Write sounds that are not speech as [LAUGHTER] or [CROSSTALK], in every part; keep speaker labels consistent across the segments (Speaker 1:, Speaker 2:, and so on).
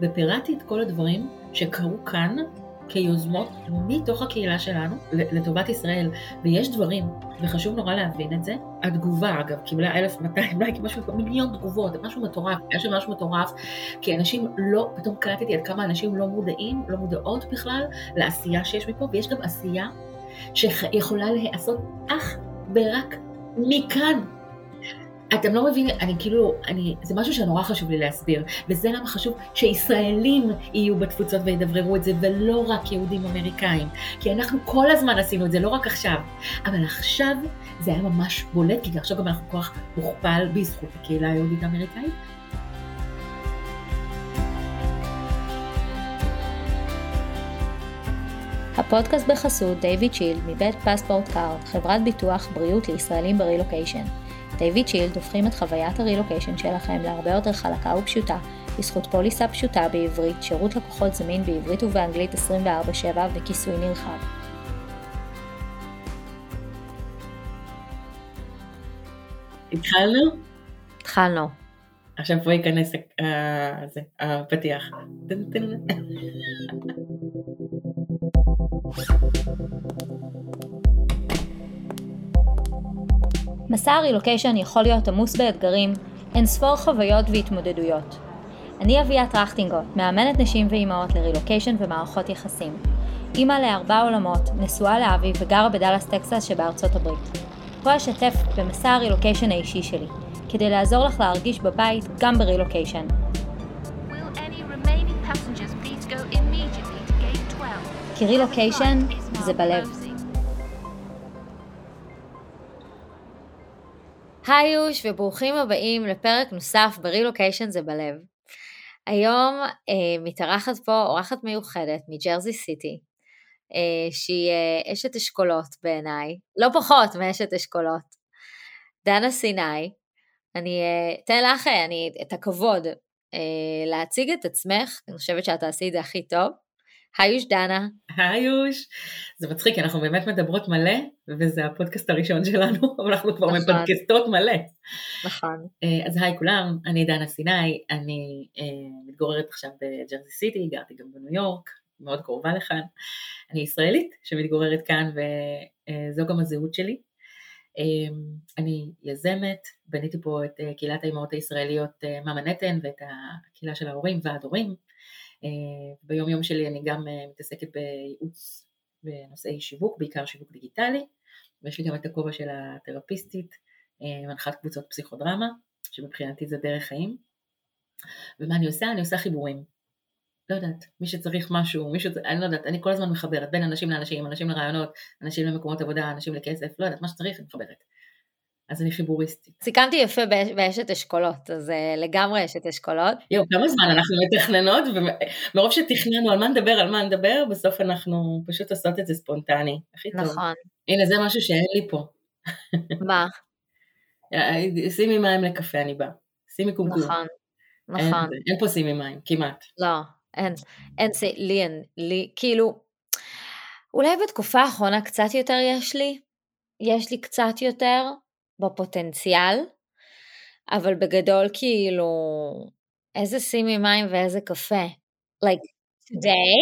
Speaker 1: ופירטתי את כל הדברים שקרו כאן כיוזמות מתוך הקהילה שלנו לטובת ישראל, ויש דברים, וחשוב נורא להבין את זה. התגובה, אגב, קיבלה 1,200 לייקים, משהו, מיליון תגובות, משהו מטורף, היה שם משהו מטורף, כי אנשים לא, פתאום קלטתי עד כמה אנשים לא מודעים, לא מודעות בכלל לעשייה שיש מפה, ויש גם עשייה שיכולה להיעשות אך ורק מכאן, אתם לא מבינים, אני כאילו, אני, זה משהו שנורא חשוב לי להסביר, וזה למה חשוב שישראלים יהיו בתפוצות וידבררו את זה, ולא רק יהודים אמריקאים. כי אנחנו כל הזמן עשינו את זה, לא רק עכשיו. אבל עכשיו זה היה ממש בולט, כי עכשיו גם אנחנו כוח מוכפל בזכות הקהילה היהודית האמריקאית.
Speaker 2: הפודקאסט בחסות דיוויד שילד מבית פספורט קארד, חברת ביטוח בריאות לישראלים ברילוקיישן. דיוויד שילד הופכים את חוויית הרילוקיישן שלכם להרבה יותר חלקה ופשוטה, בזכות פוליסה פשוטה בעברית, שירות לקוחות זמין בעברית ובאנגלית 24/7 וכיסוי נרחב.
Speaker 1: התחלנו?
Speaker 2: התחלנו.
Speaker 1: עכשיו פה ייכנס הפתיח.
Speaker 2: מסע הרילוקיישן יכול להיות עמוס באתגרים, אין ספור חוויות והתמודדויות. אני אביה טרכטינגוט, מאמנת נשים ואימהות לרילוקיישן ומערכות יחסים. אימא לארבע עלמות, נשואה לאבי וגרה בדאלאס טקסס שבארצות הברית. פה אשתף במסע הרילוקיישן האישי שלי, כדי לעזור לך להרגיש בבית גם ברילוקיישן. כי רילוקיישן זה בלב. היי יוש וברוכים הבאים לפרק נוסף ברילוקיישן זה בלב. היום אה, מתארחת פה אורחת מיוחדת מג'רזי סיטי, אה, שהיא אה, אשת אשכולות בעיניי, לא פחות מאשת אשכולות. דנה סיני, אני אה, אתן אה, לך אני, את הכבוד אה, להציג את עצמך, אני חושבת שאת תעשי את זה הכי טוב. היוש דנה.
Speaker 1: היוש. זה מצחיק, אנחנו באמת מדברות מלא, וזה הפודקאסט הראשון שלנו, [LAUGHS] אבל אנחנו כבר נכון. מפודקסטות מלא.
Speaker 2: נכון.
Speaker 1: אה, אז היי כולם, אני דנה סיני, אני אה, מתגוררת עכשיו בג'רזי סיטי, גרתי גם בניו יורק, מאוד קרובה לכאן. אני ישראלית שמתגוררת כאן, וזו גם הזהות שלי. אה, אני יזמת, בניתי פה את קהילת האימהות הישראליות מאמה נתן ואת הקהילה של ההורים ועד הורים. אה, ביום יום שלי אני גם אה, מתעסקת בייעוץ בנושאי שיווק, בעיקר שיווק דיגיטלי, ויש לי גם את הכובע של התרפיסטית, אה, מנחת קבוצות פסיכודרמה, שמבחינתי זה דרך חיים. ומה אני עושה? אני עושה חיבורים. לא יודעת, מי שצריך משהו, מישהו, אני לא יודעת, אני כל הזמן מחברת בין אנשים לאנשים, אנשים לרעיונות, אנשים למקומות עבודה, אנשים לכסף, לא יודעת, מה שצריך אני מחברת. אז אני חיבוריסטית.
Speaker 2: סיכמתי יפה באשת אשכולות, אז uh, לגמרי אשת אשכולות.
Speaker 1: יואו, כמה זמן אנחנו מתכננות, ומרוב שתכננו על מה נדבר, על מה נדבר, בסוף אנחנו פשוט עושות את זה ספונטני. הכי טוב.
Speaker 2: נכון.
Speaker 1: הנה, זה משהו שאין לי פה.
Speaker 2: מה?
Speaker 1: אה, שימי מים לקפה, אני באה. שימי קומקום.
Speaker 2: נכון, נכון. אין,
Speaker 1: אין פה שימי מים, כמעט.
Speaker 2: לא, אין, אין, לי אין, לי, כאילו, אולי בתקופה האחרונה קצת יותר יש לי, יש לי קצת יותר, בפוטנציאל, אבל בגדול כאילו, איזה שימי מים ואיזה קפה. Like today?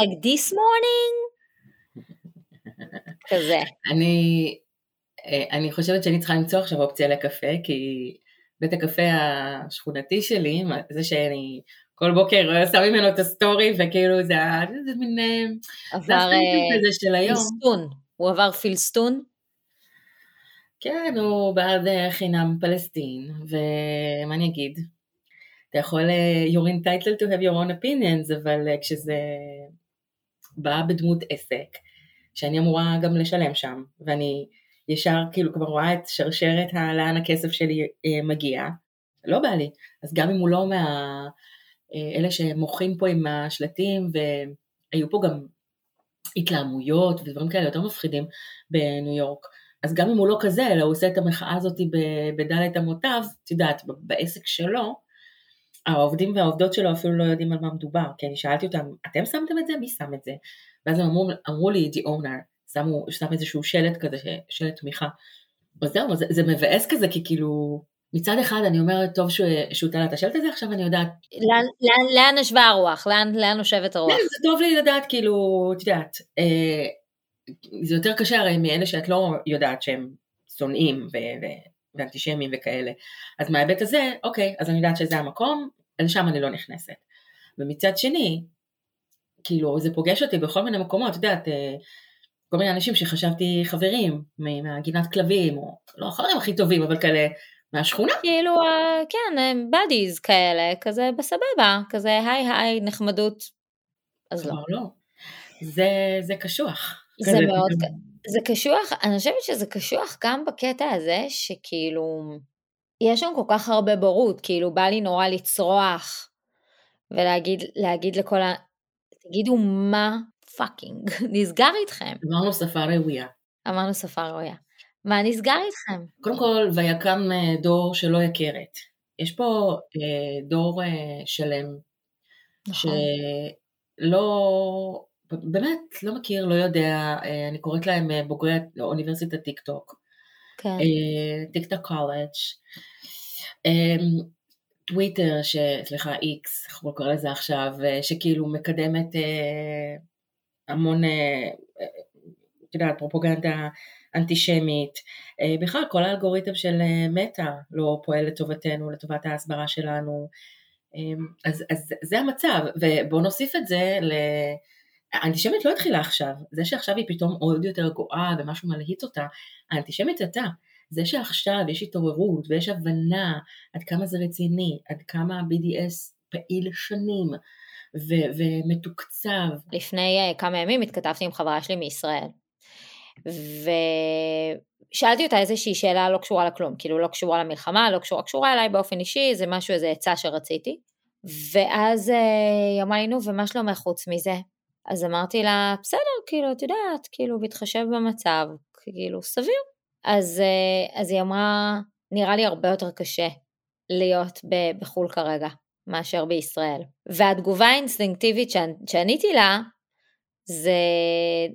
Speaker 2: Like this morning? [LAUGHS] כזה.
Speaker 1: אני, אה, אני חושבת שאני צריכה למצוא עכשיו אופציה לקפה, כי בית הקפה השכונתי שלי, זה שאני כל בוקר עושה ממנו את הסטורי, וכאילו זה, זה מין... אה,
Speaker 2: עבר אה, פילסטון. הוא עבר פילסטון?
Speaker 1: כן, הוא בעד אה, חינם פלסטין, ומה אני אגיד? אתה יכול, uh, you're entitled to have your own opinions, אבל uh, כשזה בא בדמות עסק, שאני אמורה גם לשלם שם, ואני ישר כאילו כבר רואה את שרשרת לאן הכסף שלי מגיע, לא בא לי. אז גם אם הוא לא מה... אלה שמוחים פה עם השלטים, והיו פה גם התלהמויות ודברים כאלה יותר מפחידים בניו יורק. אז גם אם הוא לא כזה, אלא הוא עושה את המחאה הזאת בדלת אמותיו, את יודעת, בעסק שלו, העובדים והעובדות שלו אפילו לא יודעים על מה מדובר, כי אני שאלתי אותם, אתם שמתם את זה? מי שם את זה? ואז הם אמרו, אמרו לי, the owner, שמו, שם איזשהו שלט כזה, שלט תמיכה. וזהו, זה, זה מבאס כזה, כי כאילו, מצד אחד אני אומרת, טוב שהוא תלה את השלט הזה, עכשיו אני יודעת...
Speaker 2: לאן, לאן, לאן נשבה הרוח? לאן, לאן נושבת הרוח?
Speaker 1: זה טוב לי לדעת, כאילו, את יודעת, אה, זה יותר קשה הרי מאלה שאת לא יודעת שהם שונאים ואנטישמים וכאלה. אז מההיבט הזה, אוקיי, אז אני יודעת שזה המקום, לשם אני לא נכנסת. ומצד שני, כאילו, זה פוגש אותי בכל מיני מקומות, את יודעת, אה, כל מיני אנשים שחשבתי חברים מהגינת כלבים, או לא החברים הכי טובים, אבל כאלה מהשכונה.
Speaker 2: כאילו, אה, כן, בדיז כאלה, כזה בסבבה, כזה היי היי נחמדות, אז לא.
Speaker 1: לא. זה, זה קשוח.
Speaker 2: זה מאוד, זה קשוח, אני חושבת שזה קשוח גם בקטע הזה, שכאילו, יש שם כל כך הרבה בורות, כאילו בא לי נורא לצרוח, ולהגיד לכל ה... תגידו מה fucking [LAUGHS] נסגר איתכם.
Speaker 1: אמרנו שפה ראויה.
Speaker 2: אמרנו שפה ראויה. מה נסגר איתכם?
Speaker 1: קודם כל, ויקם אה, דור שלא יכרת. יש פה אה, דור אה, שלם, נכון. שלא, באמת לא מכיר, לא יודע, אה, אני קוראת להם אה, בוגרי אוניברסיטת טיק טוק. כן. אה, טיק טוק קולג'. טוויטר, ש... סליחה, איקס, איך הוא קורא לזה עכשיו, שכאילו מקדמת המון, את יודעת, פרופוגנדה אנטישמית. בכלל, כל האלגוריתם של מטא לא פועל לטובתנו, לטובת ההסברה שלנו. אה, אז, אז זה המצב, ובואו נוסיף את זה ל... האנטישמית לא התחילה עכשיו, זה שעכשיו היא פתאום עוד יותר גואה ומשהו מלהיט אותה, האנטישמית הייתה. זה שעכשיו יש התעוררות ויש הבנה עד כמה זה רציני, עד כמה ה-BDS פעיל שנים ו- ומתוקצב.
Speaker 2: לפני uh, כמה ימים התכתבתי עם חברה שלי מישראל, ושאלתי אותה איזושהי שאלה לא קשורה לכלום, כאילו לא קשורה למלחמה, לא קשורה, קשורה אליי באופן אישי, זה משהו, איזה עצה שרציתי. ואז uh, היא אמרה לי, נו, ומה שלומך חוץ מזה? אז אמרתי לה, בסדר, כאילו, את יודעת, כאילו, בהתחשב במצב, כאילו, סביר. אז, אה, אז היא אמרה, נראה לי הרבה יותר קשה להיות בחו"ל כרגע מאשר בישראל. והתגובה האינסטינקטיבית שעניתי לה, זה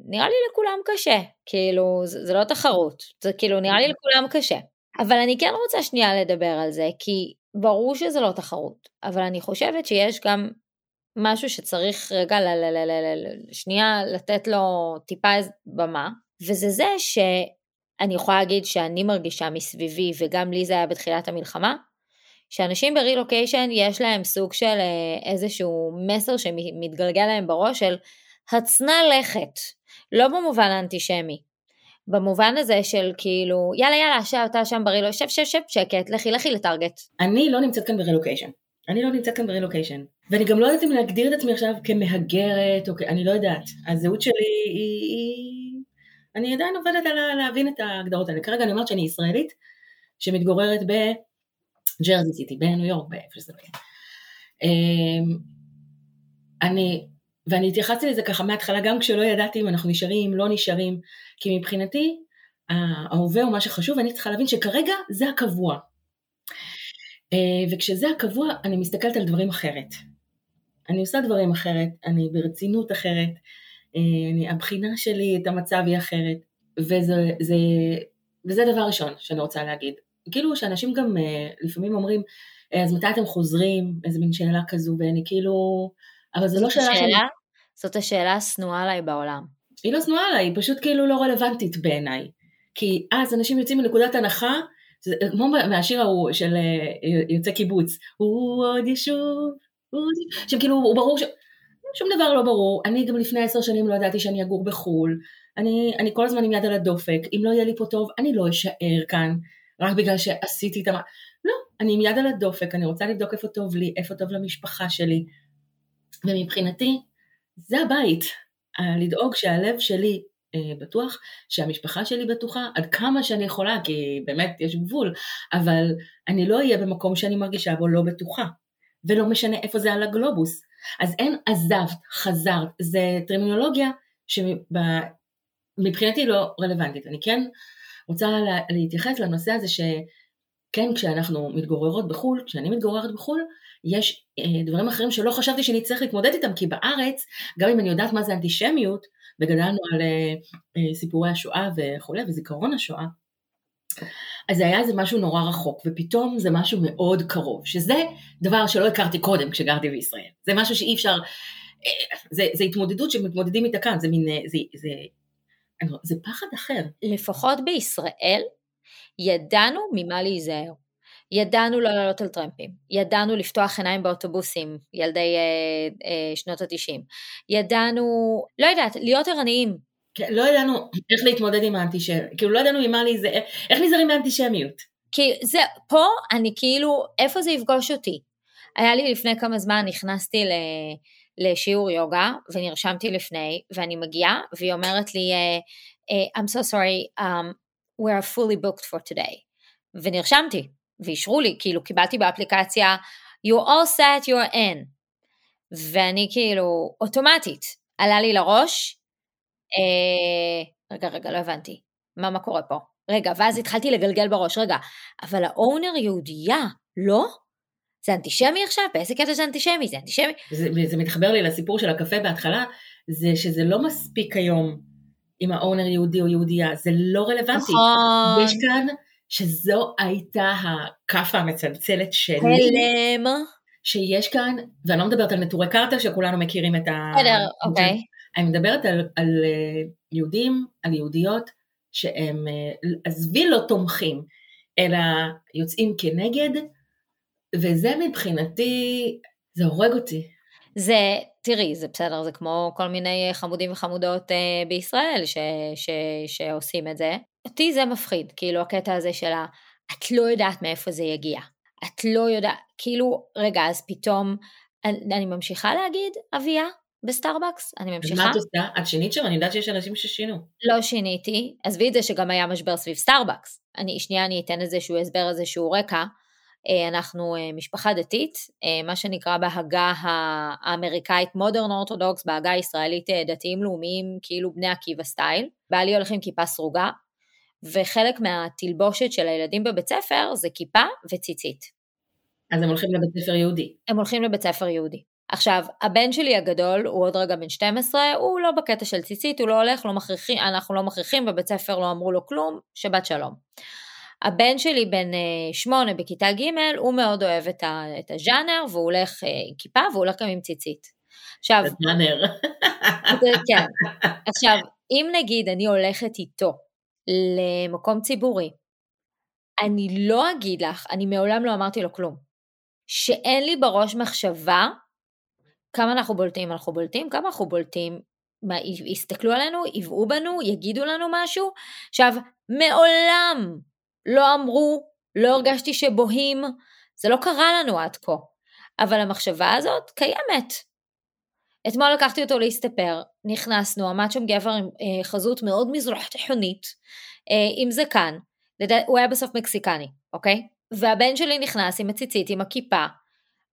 Speaker 2: נראה לי לכולם קשה, כאילו זה, זה לא תחרות, זה כאילו נראה לי לכולם קשה. אבל אני כן רוצה שנייה לדבר על זה, כי ברור שזה לא תחרות, אבל אני חושבת שיש גם משהו שצריך רגע ל- ל- ל- ל- ל- שנייה לתת לו טיפה במה, וזה זה ש... אני יכולה להגיד שאני מרגישה מסביבי, וגם לי זה היה בתחילת המלחמה, שאנשים ברילוקיישן יש להם סוג של אה, איזשהו מסר שמתגלגל להם בראש של הצנע לכת, לא במובן האנטישמי, במובן הזה של כאילו, יאללה יאללה, שב, אתה שם ברילו, שב שב שב שקט, לכי לכי לטארגט.
Speaker 1: אני לא נמצאת כאן ברילוקיישן. אני לא נמצאת כאן ברילוקיישן. ואני גם לא יודעת אם להגדיר את עצמי עכשיו כמהגרת, או כ... אני לא יודעת. הזהות שלי היא, אני עדיין עובדת על להבין את ההגדרות האלה. כרגע אני אומרת שאני ישראלית שמתגוררת בג'רזי סיטי, בניו יורק, באיפה שזה לא יהיה. אמ, אני, ואני התייחסתי לזה ככה מההתחלה, גם כשלא ידעתי אם אנחנו נשארים, לא נשארים, כי מבחינתי ההווה הוא מה שחשוב, ואני צריכה להבין שכרגע זה הקבוע. אה, וכשזה הקבוע, אני מסתכלת על דברים אחרת. אני עושה דברים אחרת, אני ברצינות אחרת, אה, אני, הבחינה שלי את המצב היא אחרת, וזה, זה, וזה דבר ראשון שאני רוצה להגיד. כאילו שאנשים גם אה, לפעמים אומרים, אז מתי אתם חוזרים? איזה מין שאלה כזו, ואני כאילו, אבל זה לא שאלה שאלה שאני...
Speaker 2: זאת השאלה השנואה עליי בעולם.
Speaker 1: היא לא שנואה עליי, היא פשוט כאילו לא רלוונטית בעיניי. כי אז אנשים יוצאים מנקודת הנחה, זה כמו מהשיר ההוא של יוצא קיבוץ, הוא עוד ישוב, הוא עוד ישוב, שהם כאילו, הוא ברור ש... שום דבר לא ברור, אני גם לפני עשר שנים לא ידעתי שאני אגור בחו"ל, אני, אני כל הזמן עם יד על הדופק, אם לא יהיה לי פה טוב, אני לא אשאר כאן, רק בגלל שעשיתי את המ... לא, אני עם יד על הדופק, אני רוצה לבדוק איפה טוב לי, איפה טוב למשפחה שלי, ומבחינתי, זה הבית, לדאוג שהלב שלי אה, בטוח, שהמשפחה שלי בטוחה, עד כמה שאני יכולה, כי באמת יש גבול, אבל אני לא אהיה במקום שאני מרגישה בו לא בטוחה, ולא משנה איפה זה על הגלובוס. אז אין עזבת, חזרת, זה טרמינולוגיה שמבחינתי לא רלוונטית. אני כן רוצה להתייחס לנושא הזה שכן, כשאנחנו מתגוררות בחו"ל, כשאני מתגוררת בחו"ל, יש אה, דברים אחרים שלא חשבתי שאני צריך להתמודד איתם, כי בארץ, גם אם אני יודעת מה זה אנטישמיות, וגדלנו על אה, אה, סיפורי השואה וכולי, וזיכרון השואה, אז זה היה איזה משהו נורא רחוק, ופתאום זה משהו מאוד קרוב, שזה דבר שלא הכרתי קודם כשגרתי בישראל. זה משהו שאי אפשר, זה, זה התמודדות שמתמודדים איתה כאן, זה מין, זה, זה, זה, זה פחד אחר.
Speaker 2: לפחות בישראל, ידענו ממה להיזהר. ידענו לא לעלות על טרמפים, ידענו לפתוח עיניים באוטובוסים, ילדי אה, אה, שנות התשעים, ידענו, לא יודעת, להיות ערניים.
Speaker 1: כן, לא ידענו איך להתמודד עם האנטישמיות, כאילו לא ידענו ממה להיזהר, איך נזהרים מאנטישמיות.
Speaker 2: כי זה, פה אני כאילו, איפה זה יפגוש אותי? היה לי לפני כמה זמן, נכנסתי ל... לשיעור יוגה ונרשמתי לפני ואני מגיעה והיא אומרת לי uh, I'm so sorry um, we are fully booked for today ונרשמתי ואישרו לי, כאילו קיבלתי באפליקציה you all set you're in ואני כאילו אוטומטית עלה לי לראש אה, רגע רגע לא הבנתי מה מה קורה פה רגע ואז התחלתי לגלגל בראש רגע אבל האונר יהודייה לא? זה אנטישמי עכשיו? באיזה קטע זה אנטישמי? זה אנטישמי?
Speaker 1: זה, זה מתחבר לי לסיפור של הקפה בהתחלה, זה שזה לא מספיק היום אם האונר יהודי או יהודייה, זה לא רלוונטי.
Speaker 2: נכון.
Speaker 1: יש כאן שזו הייתה הכאפה המצלצלת שלי.
Speaker 2: הלם.
Speaker 1: שיש כאן, ואני לא מדברת על נטורי קרתא שכולנו מכירים את ה...
Speaker 2: בסדר, אוקיי.
Speaker 1: אני מדברת על, על אה, יהודים, על יהודיות, שהם, אה, עזבי לא תומכים, אלא יוצאים כנגד, וזה מבחינתי, זה הורג אותי.
Speaker 2: זה, תראי, זה בסדר, זה כמו כל מיני חמודים וחמודות אה, בישראל ש, ש, שעושים את זה. אותי זה מפחיד, כאילו הקטע הזה של ה... את לא יודעת מאיפה זה יגיע. את לא יודעת, כאילו, רגע, אז פתאום, אני, אני ממשיכה להגיד אביה בסטארבקס? אני ממשיכה?
Speaker 1: ומה את עושה? את שינית שם? אני יודעת שיש אנשים ששינו.
Speaker 2: לא שיניתי, עזבי את זה שגם היה משבר סביב סטארבקס. אני, שנייה אני אתן איזשהו הסבר, איזשהו רקע. אה, אנחנו אה, משפחה דתית, אה, מה שנקרא בהגה האמריקאית מודרן אורתודוקס, בהגה הישראלית דתיים לאומיים, כאילו בני עקיבא סטייל. בעלי הולך עם כיפה סרוגה, וחלק מהתלבושת של הילדים בבית ספר זה כיפה וציצית.
Speaker 1: אז הם הולכים לבית ספר יהודי.
Speaker 2: הם הולכים לבית ספר יהודי. עכשיו, הבן שלי הגדול, הוא עוד רגע בן 12, הוא לא בקטע של ציצית, הוא לא הולך, לא מכריחים, אנחנו לא מכריחים, בבית ספר לא אמרו לו כלום, שבת שלום. הבן שלי בן אה, שמונה בכיתה ג', הוא מאוד אוהב את, ה, את הז'אנר, והוא הולך אה, עם כיפה, והוא הולך גם עם ציצית. עכשיו...
Speaker 1: הז'אנר.
Speaker 2: כן. עכשיו, אם נגיד אני הולכת איתו למקום ציבורי, אני לא אגיד לך, אני מעולם לא אמרתי לו כלום, שאין לי בראש מחשבה כמה אנחנו בולטים, אנחנו בולטים, כמה אנחנו בולטים, מה, יסתכלו עלינו, יבעו בנו, יגידו לנו משהו. עכשיו, מעולם לא אמרו, לא הרגשתי שבוהים, זה לא קרה לנו עד כה, אבל המחשבה הזאת קיימת. אתמול לקחתי אותו להסתפר, נכנסנו, עמד שם גבר עם אה, חזות מאוד מזרח תיכונית, אה, עם זקן, הוא היה בסוף מקסיקני, אוקיי? והבן שלי נכנס עם הציצית, עם הכיפה,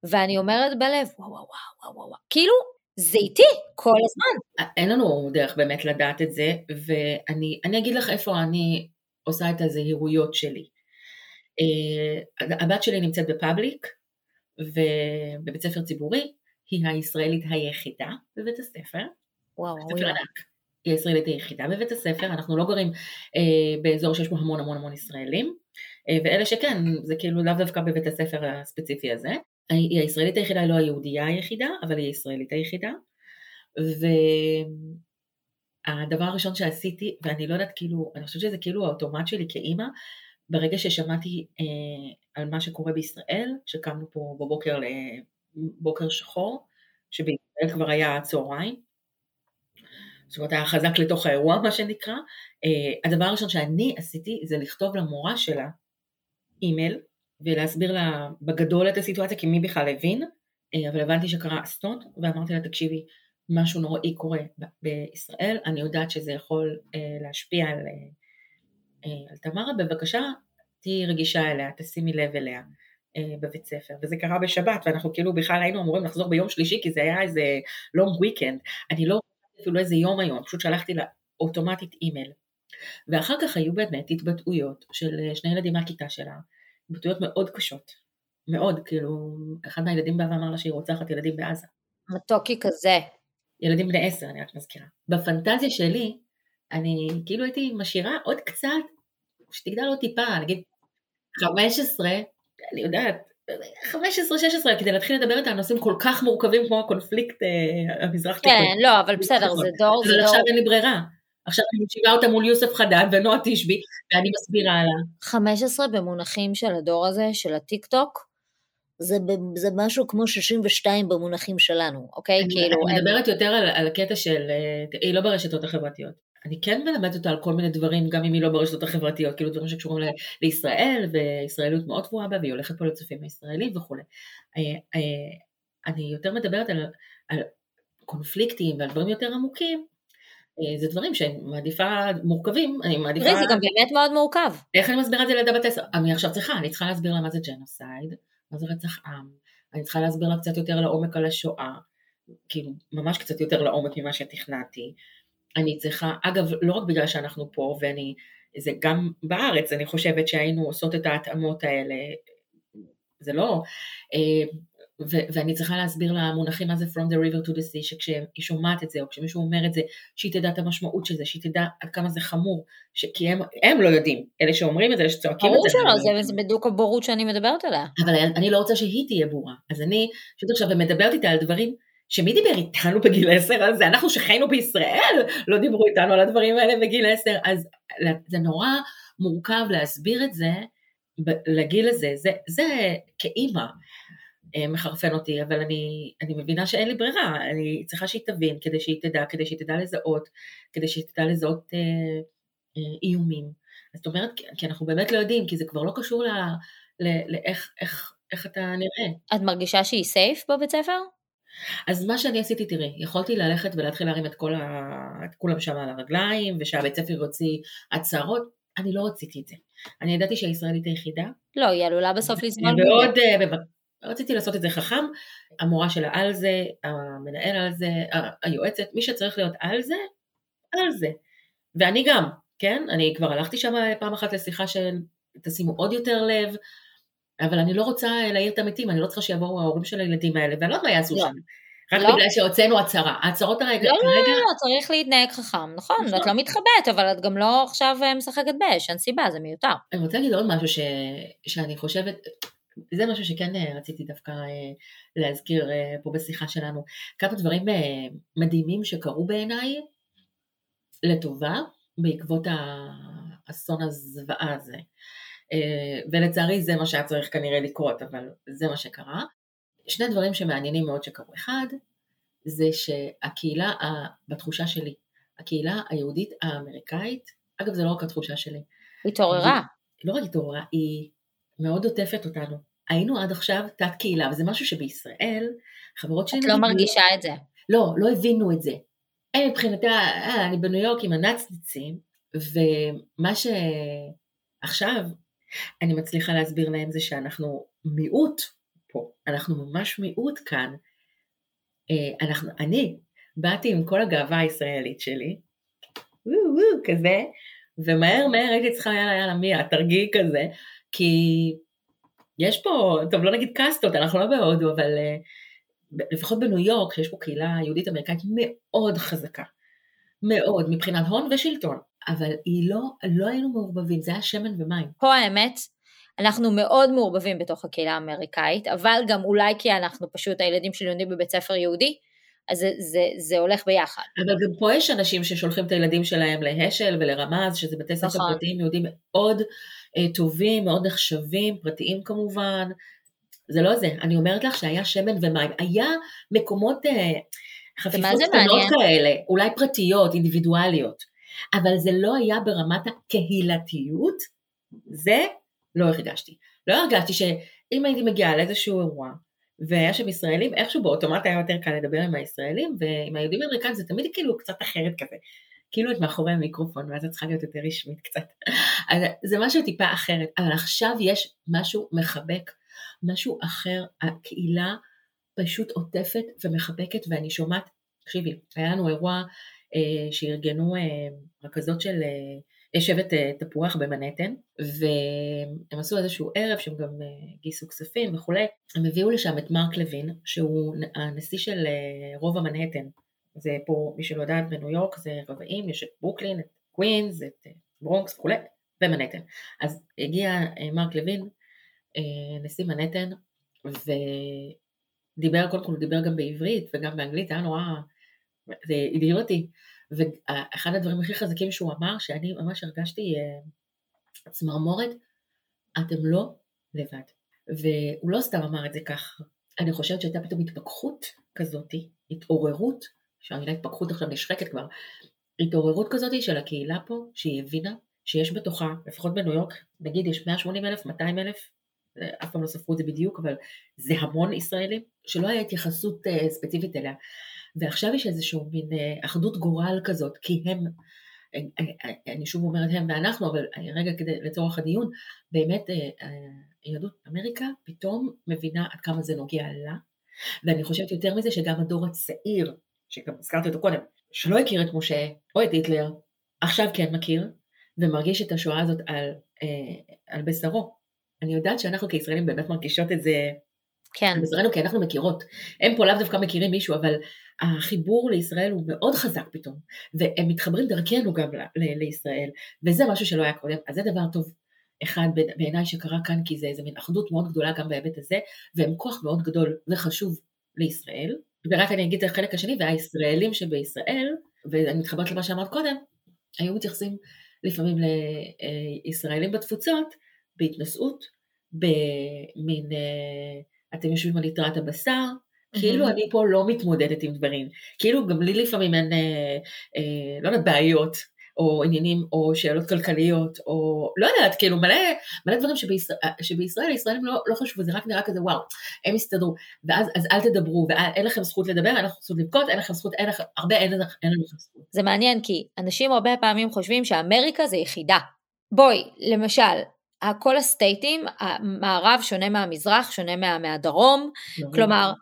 Speaker 2: ואני אומרת בלב, וואו וואו וואו וואו, וואו, כאילו, זה איתי כל הזמן.
Speaker 1: אין לנו דרך באמת לדעת את זה, ואני אגיד לך איפה אני עושה את הזהירויות שלי. Uh, הבת שלי נמצאת בפאבליק ובבית ספר ציבורי, היא הישראלית היחידה בבית הספר.
Speaker 2: וואו,
Speaker 1: ספר ענק. היא הישראלית היחידה בבית הספר, אנחנו לא גרים uh, באזור שיש בו המון המון המון ישראלים, uh, ואלה שכן, זה כאילו לאו דווקא בבית הספר הספציפי הזה. היא הישראלית היחידה, היא לא היהודייה היחידה, אבל היא הישראלית היחידה. והדבר הראשון שעשיתי, ואני לא יודעת כאילו, אני חושבת שזה כאילו האוטומט שלי כאימא, ברגע ששמעתי אה, על מה שקורה בישראל, שקמנו פה בבוקר לבוקר שחור, שבישראל כבר היה צהריים, זאת אומרת היה חזק לתוך האירוע מה שנקרא, אה, הדבר הראשון שאני עשיתי זה לכתוב למורה שלה אימייל ולהסביר לה בגדול את הסיטואציה, כי מי בכלל הבין, אה, אבל הבנתי שקרה אסטון, ואמרתי לה, תקשיבי, משהו נוראי קורה בישראל, אני יודעת שזה יכול אה, להשפיע על, אה, על תמרה, בבקשה תהיי רגישה אליה, תשימי לב אליה בבית ספר, וזה קרה בשבת, ואנחנו כאילו בכלל היינו אמורים לחזור ביום שלישי, כי זה היה איזה long weekend, אני לא אפילו איזה יום היום, פשוט שלחתי לה אוטומטית אימייל. ואחר כך היו באמת התבטאויות של שני ילדים מהכיתה שלה, התבטאויות מאוד קשות, מאוד, כאילו, אחד מהילדים בא ואמר לה שהיא רוצחת ילדים בעזה.
Speaker 2: מתוקי כזה.
Speaker 1: ילדים בני עשר, אני רק מזכירה. בפנטזיה שלי, אני כאילו הייתי משאירה עוד קצת שתגדל עוד טיפה, נגיד 15, אני יודעת, 15-16, כדי להתחיל לדבר איתה על נושאים כל כך מורכבים כמו הקונפליקט אה, המזרח
Speaker 2: תיכון. כן, לא, אבל בסדר, זה דור,
Speaker 1: זה דור. אבל עכשיו אין לי ברירה. עכשיו אני משיבה אותה מול יוסף חדד ונועה תשבי, ואני מסבירה לה.
Speaker 2: 15 במונחים של הדור הזה, של הטיק טוק, זה, זה משהו כמו 62 במונחים שלנו, אוקיי?
Speaker 1: אני, כאילו... אני מדברת יותר על, על הקטע של, אה, היא לא ברשתות החברתיות. אני כן מלמדת אותה על כל מיני דברים, גם אם היא לא ברשתות החברתיות, כאילו דברים שקשורים לישראל, וישראליות מאוד גבוהה בה, והיא הולכת פה לצופים הישראלים וכולי. אה, אה, אני יותר מדברת על, על קונפליקטים ועל דברים יותר עמוקים, זה דברים שאני מעדיפה מורכבים, אני מעדיפה...
Speaker 2: זה גם באמת מאוד מורכב.
Speaker 1: איך אני מסבירה את זה לילדה בת עשר? אני עכשיו צריכה, אני צריכה להסביר לה מה זה ג'נוסייד, מה זה רצח עם, אני צריכה להסביר לה קצת יותר לעומק על השואה, כאילו, ממש קצת יותר לעומק ממה שתכננתי. אני צריכה, אגב, לא רק בגלל שאנחנו פה, ואני, זה גם בארץ, אני חושבת שהיינו עושות את ההתאמות האלה, זה לא, אה, ו- ואני צריכה להסביר לה מונחים מה זה From the river to the sea, שכשהיא שומעת את זה, או כשמישהו אומר את זה, שהיא תדע את המשמעות של זה, שהיא תדע עד כמה זה חמור, ש- כי הם, הם לא יודעים, אלה שאומרים את זה, אלה שצועקים את
Speaker 2: זה. ברור שלא, זה, זה בדיוק הבורות שאני מדברת עליה.
Speaker 1: אבל אני לא רוצה שהיא תהיה בורה, אז אני פשוט עכשיו מדברת איתה על דברים שמי דיבר איתנו בגיל עשר על זה? אנחנו שחיינו בישראל, לא דיברו איתנו על הדברים האלה בגיל עשר, אז זה נורא מורכב להסביר את זה לגיל הזה, זה, זה כאימא. אה, מחרפן אותי, אבל אני, אני מבינה שאין לי ברירה, אני צריכה שהיא תבין, כדי שהיא תדע, כדי שהיא תדע לזהות, כדי שהיא תדע לזהות אה, אה, איומים. זאת אומרת, כי אנחנו באמת לא יודעים, כי זה כבר לא קשור לאיך איך, איך אתה נראה.
Speaker 2: את מרגישה שהיא סייף בבית ספר?
Speaker 1: אז מה שאני עשיתי, תראי, יכולתי ללכת ולהתחיל להרים את כל ה... את כולם שם על הרגליים, ושהבית ספר יוציא הצהרות, אני לא רציתי את זה. אני ידעתי שהישראלית היחידה.
Speaker 2: לא, היא עלולה בסוף לסבול.
Speaker 1: ועוד, רציתי לעשות את זה חכם, המורה שלה על זה, המנהל על זה, היועצת, מי שצריך להיות על זה, על זה. ואני גם, כן? אני כבר הלכתי שם פעם אחת לשיחה של תשימו עוד יותר לב, אבל אני לא רוצה להעיר את המתים, אני לא צריכה שיבואו ההורים של הילדים האלה, ואני לא יודעת מה יעשו לא. שם. רק לא. בגלל שהוצאנו הצהרה. ההצהרות הרגע...
Speaker 2: לא, לא, לא, לא, צריך להתנהג חכם, נכון, נכון, את לא מתחבאת, אבל את גם לא עכשיו אה, משחקת באש, אין סיבה, זה מיותר.
Speaker 1: אני רוצה להגיד עוד משהו ש... שאני חושבת, זה משהו שכן אה, רציתי דווקא אה, להזכיר אה, פה בשיחה שלנו. כמה דברים מדהימים שקרו בעיניי לטובה בעקבות האסון הזוועה הזה. ולצערי זה מה שהיה צריך כנראה לקרות, אבל זה מה שקרה. שני דברים שמעניינים מאוד שקרו. אחד, זה שהקהילה, בתחושה שלי, הקהילה היהודית האמריקאית, אגב זה לא רק התחושה שלי.
Speaker 2: התעוררה.
Speaker 1: לא רק התעוררה, היא מאוד עוטפת אותנו. היינו עד עכשיו תת קהילה, וזה משהו שבישראל, חברות
Speaker 2: שלי... את לא מרגישה את זה.
Speaker 1: לא, לא הבינו את זה. הם מבחינתה, אה, אני בניו יורק עם הנצניצים, ומה שעכשיו אני מצליחה להסביר להם זה שאנחנו מיעוט פה, אנחנו ממש מיעוט כאן. אה, אנחנו, אני באתי עם כל הגאווה הישראלית שלי, וואו וואו כזה, ומהר מהר הייתי צריכה יאללה יאללה מי את תרגיעי כזה, כי יש פה, טוב לא נגיד קאסטות, אנחנו לא בהודו, אבל uh, לפחות בניו יורק, שיש פה קהילה יהודית אמריקאית מאוד חזקה, מאוד, מבחינת הון ושלטון, אבל היא לא, לא היינו מעורבבים, זה היה שמן ומים.
Speaker 2: פה האמת, אנחנו מאוד מעורבבים בתוך הקהילה האמריקאית, אבל גם אולי כי אנחנו פשוט הילדים שלי לומדים בבית ספר יהודי, אז זה, זה, זה הולך ביחד.
Speaker 1: אבל גם פה יש אנשים ששולחים את הילדים שלהם להשל ולרמז, שזה בתי ספר נכון. פרטיים יהודים מאוד אה, טובים, מאוד נחשבים, פרטיים כמובן. זה לא זה, אני אומרת לך שהיה שמן ומים. היה מקומות אה, חפיפות קטנות כאלה, אולי פרטיות, אינדיבידואליות, אבל זה לא היה ברמת הקהילתיות, זה לא הרגשתי. לא הרגשתי שאם הייתי מגיעה לאיזשהו אירוע, והיה שם ישראלים, איכשהו באוטומט היה יותר קל לדבר עם הישראלים, ועם היהודים האמריקאים זה תמיד כאילו קצת אחרת כזה. כאילו את מאחורי המיקרופון, ואז את צריכה להיות יותר רשמית קצת. אז זה משהו טיפה אחרת, אבל עכשיו יש משהו מחבק, משהו אחר, הקהילה פשוט עוטפת ומחבקת, ואני שומעת, תקשיבי, היה לנו אירוע אה, שארגנו אה, רכזות של אה, שבט אה, תפוח במנהטן, והם עשו איזשהו ערב שהם גם אה, גייסו כספים וכולי, הם הביאו לשם את מרק לוין, שהוא הנשיא של אה, רובע מנהטן. זה פה, מי שלא יודעת, בניו יורק זה רבעים, יש את ברוקלין, את קווינס, את ברונקס וכולי, במנהטן. אז הגיע אה, מרק לוין, אה, נשיא מנהטן, ודיבר, קודם כל הוא דיבר גם בעברית וגם באנגלית, היה נורא, זה הדהים אותי. ואחד הדברים הכי חזקים שהוא אמר, שאני ממש הרגשתי צמרמורת, אתם לא לבד. והוא לא סתם אמר את זה ככה, אני חושבת שהייתה פתאום התפכחות כזאת, התעוררות, שהמילה התפכחות עכשיו נשחקת כבר, התעוררות כזאת של הקהילה פה, שהיא הבינה שיש בתוכה, לפחות בניו יורק, נגיד יש 180 אלף, 200 אלף, אף פעם לא ספרו את זה בדיוק, אבל זה המון ישראלים, שלא היה התייחסות uh, ספציפית אליה. ועכשיו יש איזשהו מין uh, אחדות גורל כזאת, כי הם, אני, שוב אומרת הם ואנחנו, אבל רגע כדי, לצורך הדיון, באמת יהדות אמריקה פתאום מבינה עד כמה זה נוגע לה, ואני חושבת יותר מזה שגם הדור הצעיר, שגם הזכרתי אותו קודם, שלא הכיר את משה או את היטלר, עכשיו כן מכיר, ומרגיש את השואה הזאת על, אה, על בשרו. אני יודעת שאנחנו כישראלים באמת מרגישות את זה
Speaker 2: כן.
Speaker 1: על בשרנו, כי אנחנו מכירות. הם פה לאו דווקא מכירים מישהו, אבל החיבור לישראל הוא מאוד חזק פתאום, והם מתחברים דרכנו גם ל- ל- לישראל, וזה משהו שלא היה קודם, אז זה דבר טוב אחד בעיניי שקרה כאן, כי זה איזה מין אחדות מאוד גדולה גם בהיבט הזה, והם כוח מאוד גדול וחשוב לישראל. ורק אני אגיד את החלק השני, והישראלים שבישראל, ואני מתחברת למה שאמרת קודם, היו מתייחסים לפעמים לישראלים בתפוצות בהתנשאות, במין, אה, אתם יושבים על יתרת הבשר, כאילו אני פה לא מתמודדת עם דברים, כאילו גם לי לפעמים אין, אה, אה, לא יודעת, בעיות או עניינים, או שאלות כלכליות, או לא יודעת, כאילו מלא, מלא דברים שבישראל, שבישראל הישראלים לא, לא חשבו, זה רק נראה כזה וואו, הם יסתדרו, ואז אז אל תדברו, ואין לכם זכות לדבר, אין לכם זכות לבכות, אין לכם זכות, אין לכם, הרבה אין, אין לנו זכות.
Speaker 2: זה מעניין, כי אנשים הרבה פעמים חושבים שאמריקה זה יחידה. בואי, למשל, כל הסטייטים, המערב שונה מהמזרח, שונה מה, מהדרום, כלומר,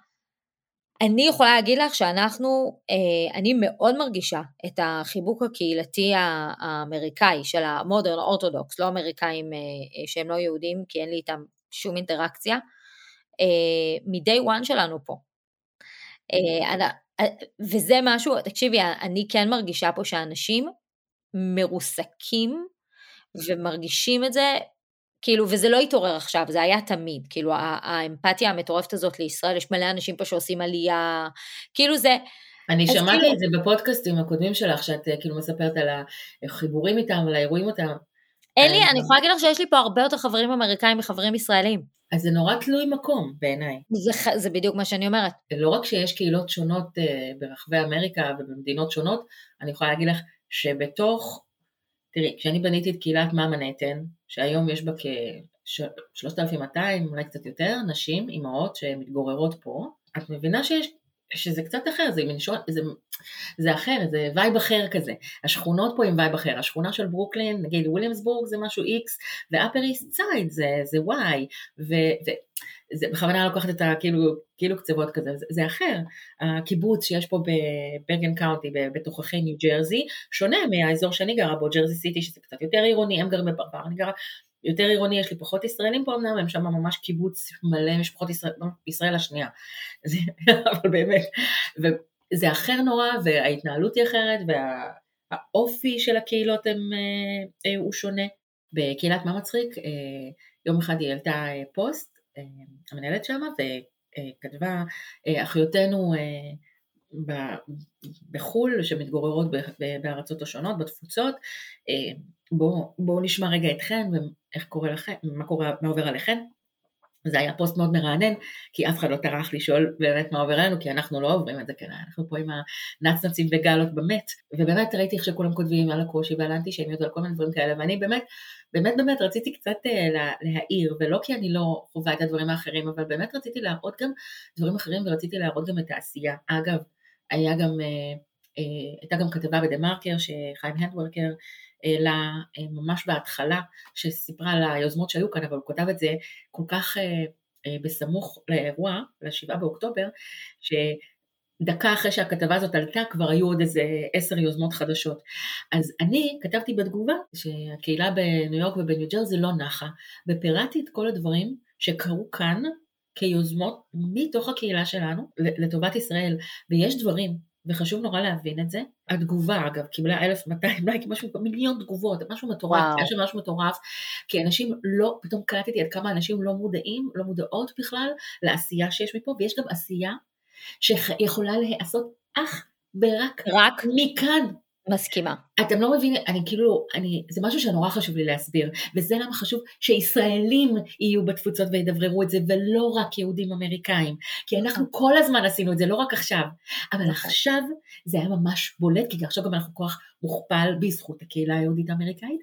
Speaker 2: אני יכולה להגיד לך שאנחנו, אה, אני מאוד מרגישה את החיבוק הקהילתי האמריקאי של המודרן אורתודוקס, לא אמריקאים אה, אה, שהם לא יהודים, כי אין לי איתם שום אינטראקציה, מ-day one שלנו פה. וזה משהו, תקשיבי, אני כן מרגישה פה שאנשים מרוסקים ומרגישים את זה כאילו, וזה לא התעורר עכשיו, זה היה תמיד, כאילו, האמפתיה המטורפת הזאת לישראל, יש מלא אנשים פה שעושים עלייה, כאילו זה...
Speaker 1: אני שמעתי כאילו... את זה בפודקאסטים הקודמים שלך, שאת אה, כאילו מספרת על החיבורים איתם, על האירועים איתם.
Speaker 2: אין לי, אני יכולה להגיד לך שיש לי פה הרבה יותר חברים אמריקאים מחברים ישראלים.
Speaker 1: אז זה נורא תלוי מקום בעיניי.
Speaker 2: זה, זה בדיוק מה שאני אומרת.
Speaker 1: לא רק שיש קהילות שונות uh, ברחבי אמריקה ובמדינות שונות, אני יכולה להגיד לך שבתוך תראי, כשאני בניתי את קהילת מאמה נתן, שהיום יש בה כ-3,200, אולי קצת יותר, נשים, אימהות שמתגוררות פה, את מבינה שיש, שזה קצת אחר, זה, מנשון, זה, זה אחר, זה vibe אחר כזה. השכונות פה עם vibe אחר, השכונה של ברוקלין, נגיד וויליאמסבורג זה משהו X, ואפר איסט סייד זה, זה Y, ו, ו, זה בכוונה לוקחת את הכאילו כאילו קצוות כזה, זה, זה אחר. הקיבוץ שיש פה בברגן קאונטי בתוככי ניו ג'רזי, שונה מהאזור שאני גרה בו, ג'רזי סיטי, שזה קצת יותר עירוני, הם גרים ב suburb, אני גרה יותר עירוני, יש לי פחות ישראלים פה אמנם, הם שם ממש קיבוץ מלא משפחות ישראל, לא, ישראל השנייה, [LAUGHS] זה, אבל באמת, וזה אחר נורא, וההתנהלות היא אחרת, והאופי של הקהילות הם, אה, אה, הוא שונה. בקהילת מה מצחיק, אה, יום אחד היא העלתה פוסט, המנהלת שמה, וכתבה, אחיותינו בחו"ל, שמתגוררות בארצות השונות, בתפוצות, בואו בוא נשמע רגע אתכן, ואיך קורה לכם, מה קורה, מה עובר עליכן. זה היה פוסט מאוד מרענן, כי אף אחד לא טרח לשאול באמת מה עובר עלינו, כי אנחנו לא עוברים את זה, כן, אנחנו פה עם הנצנצים וגלות במת, ובאמת ראיתי איך שכולם כותבים על הקושי ועל האנטישמיות ועל כל מיני דברים כאלה, ואני באמת, באמת באמת רציתי קצת אה, להעיר, ולא כי אני לא חווה את הדברים האחרים, אבל באמת רציתי להראות גם דברים אחרים, ורציתי להראות גם את העשייה. אגב, היה גם, אה, אה, הייתה גם כתבה בדה מרקר, שחיים הנדוורקר אלא אה, ממש בהתחלה, שסיפרה על היוזמות שהיו כאן, אבל הוא כתב את זה כל כך אה, אה, בסמוך לאירוע, ל-7 באוקטובר, שדקה אחרי שהכתבה הזאת עלתה כבר היו עוד איזה עשר יוזמות חדשות. אז אני כתבתי בתגובה שהקהילה בניו יורק ובניו ג'רזי לא נחה, ופירטתי את כל הדברים שקרו כאן כיוזמות מתוך הקהילה שלנו לטובת ישראל, ויש דברים וחשוב נורא להבין את זה. התגובה, אגב, קיבלה 1,200 לייקים, משהו, מיליון תגובות, משהו מטורף, היה שם משהו מטורף, כי אנשים לא, פתאום קלטתי עד כמה אנשים לא מודעים, לא מודעות בכלל לעשייה שיש מפה, ויש גם עשייה שיכולה להיעשות אך ורק
Speaker 2: רק
Speaker 1: מכאן,
Speaker 2: מסכימה.
Speaker 1: אתם לא מבינים, אני כאילו, אני, זה משהו שנורא חשוב לי להסביר, וזה למה חשוב שישראלים יהיו בתפוצות וידבררו את זה, ולא רק יהודים אמריקאים, כי אנחנו כל הזמן עשינו את זה, לא רק עכשיו, אבל
Speaker 2: נכון.
Speaker 1: עכשיו זה היה ממש בולט, כי עכשיו גם אנחנו כוח מוכפל בזכות הקהילה היהודית האמריקאית,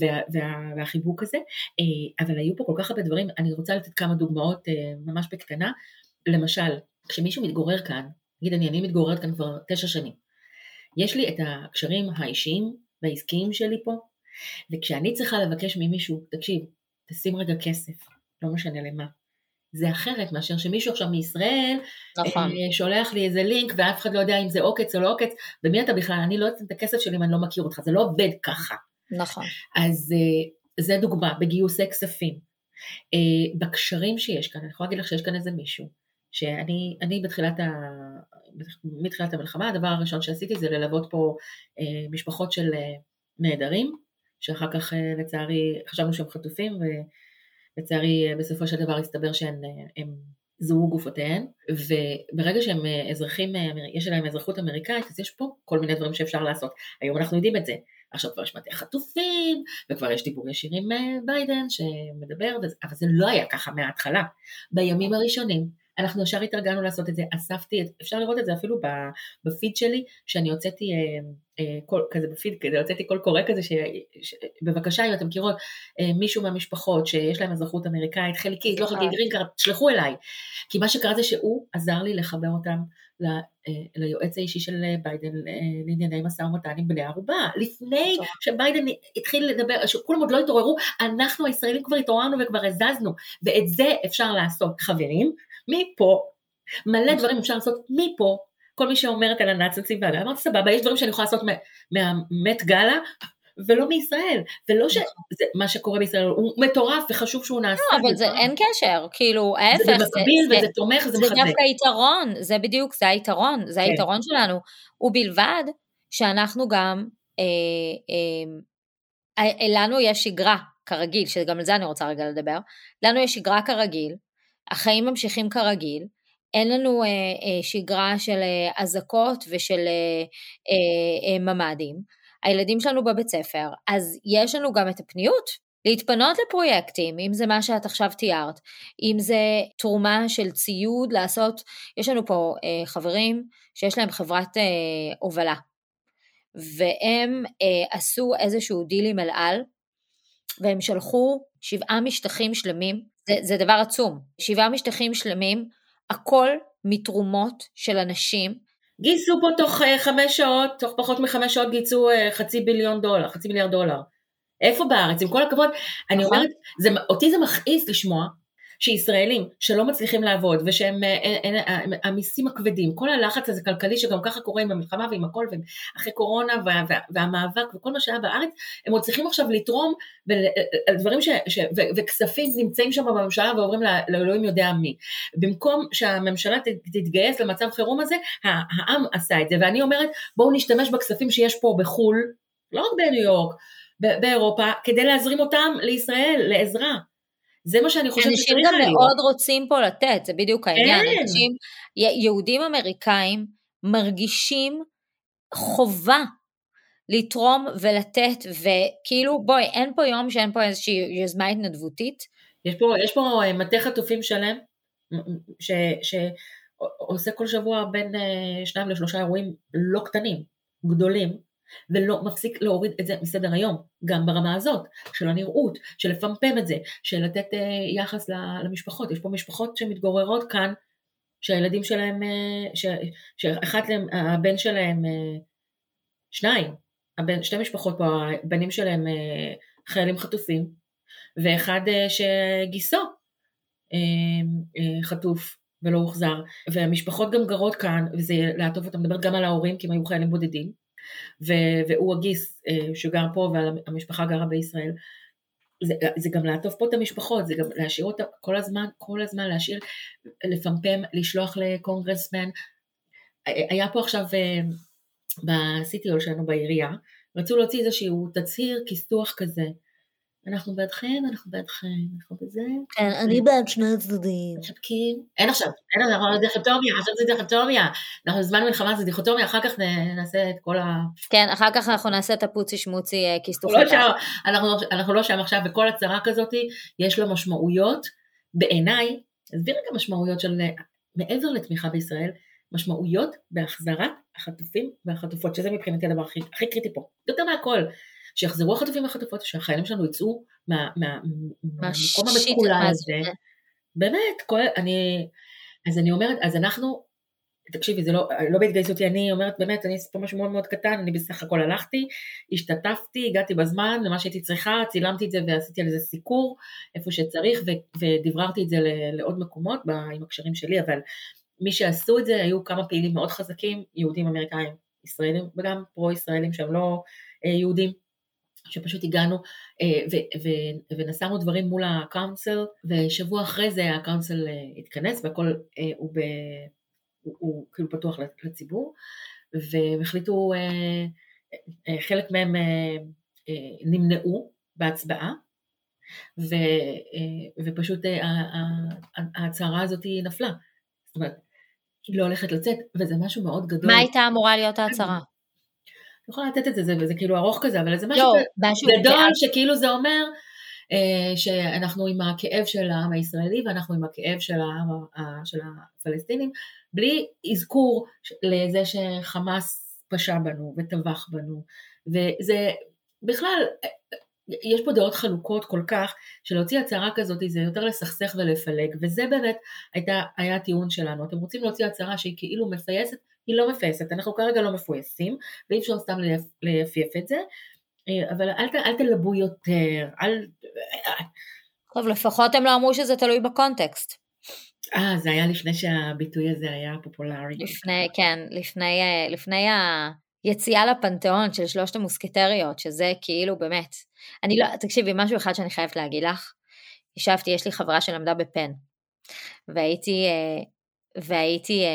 Speaker 1: וה, וה, והחיבוק הזה, אה, אבל היו פה כל כך הרבה דברים, אני רוצה לתת כמה דוגמאות אה, ממש בקטנה, למשל, כשמישהו מתגורר כאן, נגיד אני, אני מתגוררת כאן כבר תשע שנים, יש לי את הקשרים האישיים והעסקיים שלי פה, וכשאני צריכה לבקש ממישהו, תקשיב, תשים רגע כסף, לא משנה למה. זה אחרת מאשר שמישהו עכשיו מישראל
Speaker 2: נכון.
Speaker 1: אה, שולח לי איזה לינק ואף אחד לא יודע אם זה עוקץ או לא עוקץ, ומי אתה בכלל? אני לא אתן את הכסף שלי אם אני לא מכיר אותך, זה לא עובד ככה.
Speaker 2: נכון.
Speaker 1: אז אה, זה דוגמה, בגיוסי כספים. אה, בקשרים שיש כאן, אני יכולה להגיד לך שיש כאן איזה מישהו, שאני אני בתחילת ה... מתחילת המלחמה, הדבר הראשון שעשיתי זה ללוות פה אה, משפחות של אה, נעדרים, שאחר כך אה, לצערי חשבנו שהם חטופים, ולצערי אה, בסופו של דבר הסתבר שהם אה, זוהו גופותיהן, וברגע שהם אה, אזרחים, אה, יש להם אזרחות אמריקאית, אז יש פה כל מיני דברים שאפשר לעשות. היום אנחנו יודעים את זה. עכשיו כבר יש מטה חטופים, וכבר יש דיבור ישיר עם אה, ביידן שמדבר, אבל זה לא היה ככה מההתחלה. בימים הראשונים אנחנו ישר התארגנו לעשות את זה, אספתי, אפשר לראות את זה אפילו בפיד שלי, שאני הוצאתי אה, אה, כל, כזה בפיד, כזה הוצאתי קול קורא כזה, ש, ש, בבקשה אם אתם מכירות אה, מישהו מהמשפחות שיש להם אזרחות אמריקאית, חלקית, לא חלקית, green card, תשלחו אליי. כי מה שקרה זה שהוא עזר לי לחבר אותם ליועץ האישי של ביידן לענייני משא ומתן עם בני ערובה. לפני שביידן התחיל לדבר, שכולם עוד לא התעוררו, אנחנו הישראלים כבר התעוררנו וכבר הזזנו, ואת זה אפשר לעשות. חברים, מפה, מלא דברים אפשר לעשות מפה, כל מי שאומרת על הנאצים והגלה, אמרתי סבבה, יש דברים שאני יכולה לעשות מהמת גלה, ולא מישראל, ולא שמה נכון. שקורה בישראל הוא מטורף וחשוב שהוא נעשה.
Speaker 2: לא, אבל זה אין קשר, כאילו ההפך.
Speaker 1: זה במקביל וזה תומך, זה מחזק.
Speaker 2: זה דווקא יתרון, זה בדיוק, זה היתרון, זה כן. היתרון שלנו, ובלבד שאנחנו גם, אה, אה, לנו יש שגרה כרגיל, שגם על זה אני רוצה רגע לדבר, לנו יש שגרה כרגיל, החיים ממשיכים כרגיל, אין לנו אה, אה, שגרה של אה, אזעקות ושל אה, אה, אה, ממ"דים, הילדים שלנו בבית ספר, אז יש לנו גם את הפניות להתפנות לפרויקטים, אם זה מה שאת עכשיו תיארת, אם זה תרומה של ציוד לעשות, יש לנו פה אה, חברים שיש להם חברת אה, הובלה, והם אה, עשו איזשהו דיל עם אל על, והם שלחו שבעה משטחים שלמים זה, זה דבר עצום. שבעה משטחים שלמים, הכל מתרומות של אנשים.
Speaker 1: גייסו פה תוך uh, חמש שעות, תוך פחות מחמש שעות גייסו uh, חצי ביליון דולר, חצי מיליארד דולר. איפה בארץ? עם כל הכבוד, אני נכון. אומרת, זה, אותי זה מכעיס לשמוע שישראלים שלא מצליחים לעבוד ושהם אה, אה, אה, המיסים הכבדים, כל הלחץ הזה כלכלי שגם ככה קורה עם המלחמה ועם הכל ואחרי קורונה וה, וה, והמאבק וכל מה שהיה בארץ, הם עוד צריכים עכשיו לתרום דברים ש, ש, ו, וכספים נמצאים שם בממשלה ועוברים לאלוהים יודע מי. במקום שהממשלה תתגייס למצב חירום הזה, העם עשה את זה ואני אומרת בואו נשתמש בכספים שיש פה בחו"ל, לא רק בניו יורק, באירופה, כדי להזרים אותם לישראל, לעזרה. זה מה שאני חושבת
Speaker 2: שצריך להיות. אנשים גם מאוד רוצים פה לתת, זה בדיוק העניין. כן. אנשים, יהודים אמריקאים מרגישים חובה לתרום ולתת, וכאילו בואי, אין פה יום שאין פה איזושהי יוזמה התנדבותית.
Speaker 1: יש פה, יש פה אה, מטה חטופים שלם, שעושה כל שבוע בין אה, שניים לשלושה אירועים לא קטנים, גדולים, ולא מפסיק להוריד את זה מסדר היום, גם ברמה הזאת, של הנראות, של לפמפם את זה, של לתת uh, יחס למשפחות. יש פה משפחות שמתגוררות כאן, שהילדים שלהם, uh, ש, שאחת להם, הבן שלהם, uh, שניים, הבן, שתי משפחות פה, הבנים שלהם uh, חיילים חטופים, ואחד uh, שגיסו uh, uh, חטוף. ולא הוחזר, והמשפחות גם גרות כאן, וזה לעטוף אותם, מדברת גם על ההורים, כי הם היו חיילים בודדים, והוא הגיס אה, שגר פה והמשפחה גרה בישראל. זה, זה גם לעטוף פה את המשפחות, זה גם להשאיר אותה כל הזמן, כל הזמן להשאיר, לפמפם, לשלוח לקונגרסמן. היה פה עכשיו בסיטי שלנו בעירייה, רצו להוציא איזשהו תצהיר כיסוח כזה. אנחנו בעדכם, אנחנו בעדכם, אנחנו בזה.
Speaker 2: כן, אני בעד שני הצדדים.
Speaker 1: משתקים. אין עכשיו, אין עכשיו דיכוטומיה, עכשיו זה דיכוטומיה. אנחנו בזמן מלחמה זה דיכוטומיה, אחר כך נעשה את כל ה...
Speaker 2: כן, אחר כך אנחנו נעשה את הפוצי שמוצי אה, כיסטוחי.
Speaker 1: לא אנחנו לא שם עכשיו, וכל הצהרה כזאת יש לה משמעויות, בעיניי, עזבי רגע משמעויות של מעבר לתמיכה בישראל, משמעויות בהחזרת החטופים והחטופות, שזה מבחינתי הדבר הכי, הכי קריטי פה, יותר מהכל. שיחזרו החטופים והחטופות, שהחיילים שלנו יצאו מהמקום המקולל הזה. באמת, כל, אני, אז אני אומרת, אז אנחנו, תקשיבי, זה לא, לא בהתגייסותי, אני אומרת, באמת, אני אספר משהו מאוד מאוד קטן, אני בסך הכל הלכתי, השתתפתי, הגעתי בזמן למה שהייתי צריכה, צילמתי את זה ועשיתי על זה סיקור, איפה שצריך, ודבררתי את זה לעוד מקומות עם הקשרים שלי, אבל מי שעשו את זה היו כמה פעילים מאוד חזקים, יהודים אמריקאים, ישראלים, וגם פרו-ישראלים שהם לא אה, יהודים. שפשוט הגענו אה, ונסענו דברים מול הקאונסל, ושבוע אחרי זה הקאונסל אה, התכנס והכל אה, הוא, ב, הוא, הוא כאילו פתוח לציבור, והם החליטו, חלק מהם נמנעו בהצבעה, ו, ופשוט ההצהרה הזאת נפלה. זאת אומרת, היא לא הולכת לצאת, וזה משהו מאוד גדול.
Speaker 2: מה הייתה אמורה להיות ההצהרה?
Speaker 1: יכולה לתת את זה, זה, וזה כאילו ארוך כזה, אבל זה משהו גדול גדול שכאילו זה אומר אה, שאנחנו עם הכאב של העם הישראלי ואנחנו עם הכאב של, העם, של הפלסטינים, בלי אזכור לזה שחמאס פשע בנו וטבח בנו, וזה בכלל, יש פה דעות חלוקות כל כך, שלהוציא הצהרה כזאת זה יותר לסכסך ולפלג, וזה באמת הייתה, היה הטיעון שלנו. אתם רוצים להוציא הצהרה שהיא כאילו מפייסת, היא לא מפייסת, אנחנו כרגע לא מפויסים, ואי אפשר סתם ליפייף את זה, אה, אבל אל, אל תלבו יותר, אל...
Speaker 2: טוב, לפחות הם לא אמרו שזה תלוי בקונטקסט.
Speaker 1: אה, זה היה לפני שהביטוי הזה היה פופולרי.
Speaker 2: לפני, כן, לפני, אה, לפני היציאה לפנתיאון של שלושת המוסקטריות, שזה כאילו באמת. אני לא, תקשיבי, משהו אחד שאני חייבת להגיד לך. ישבתי, יש לי חברה שלמדה בפן, והייתי אה, והייתי, אה,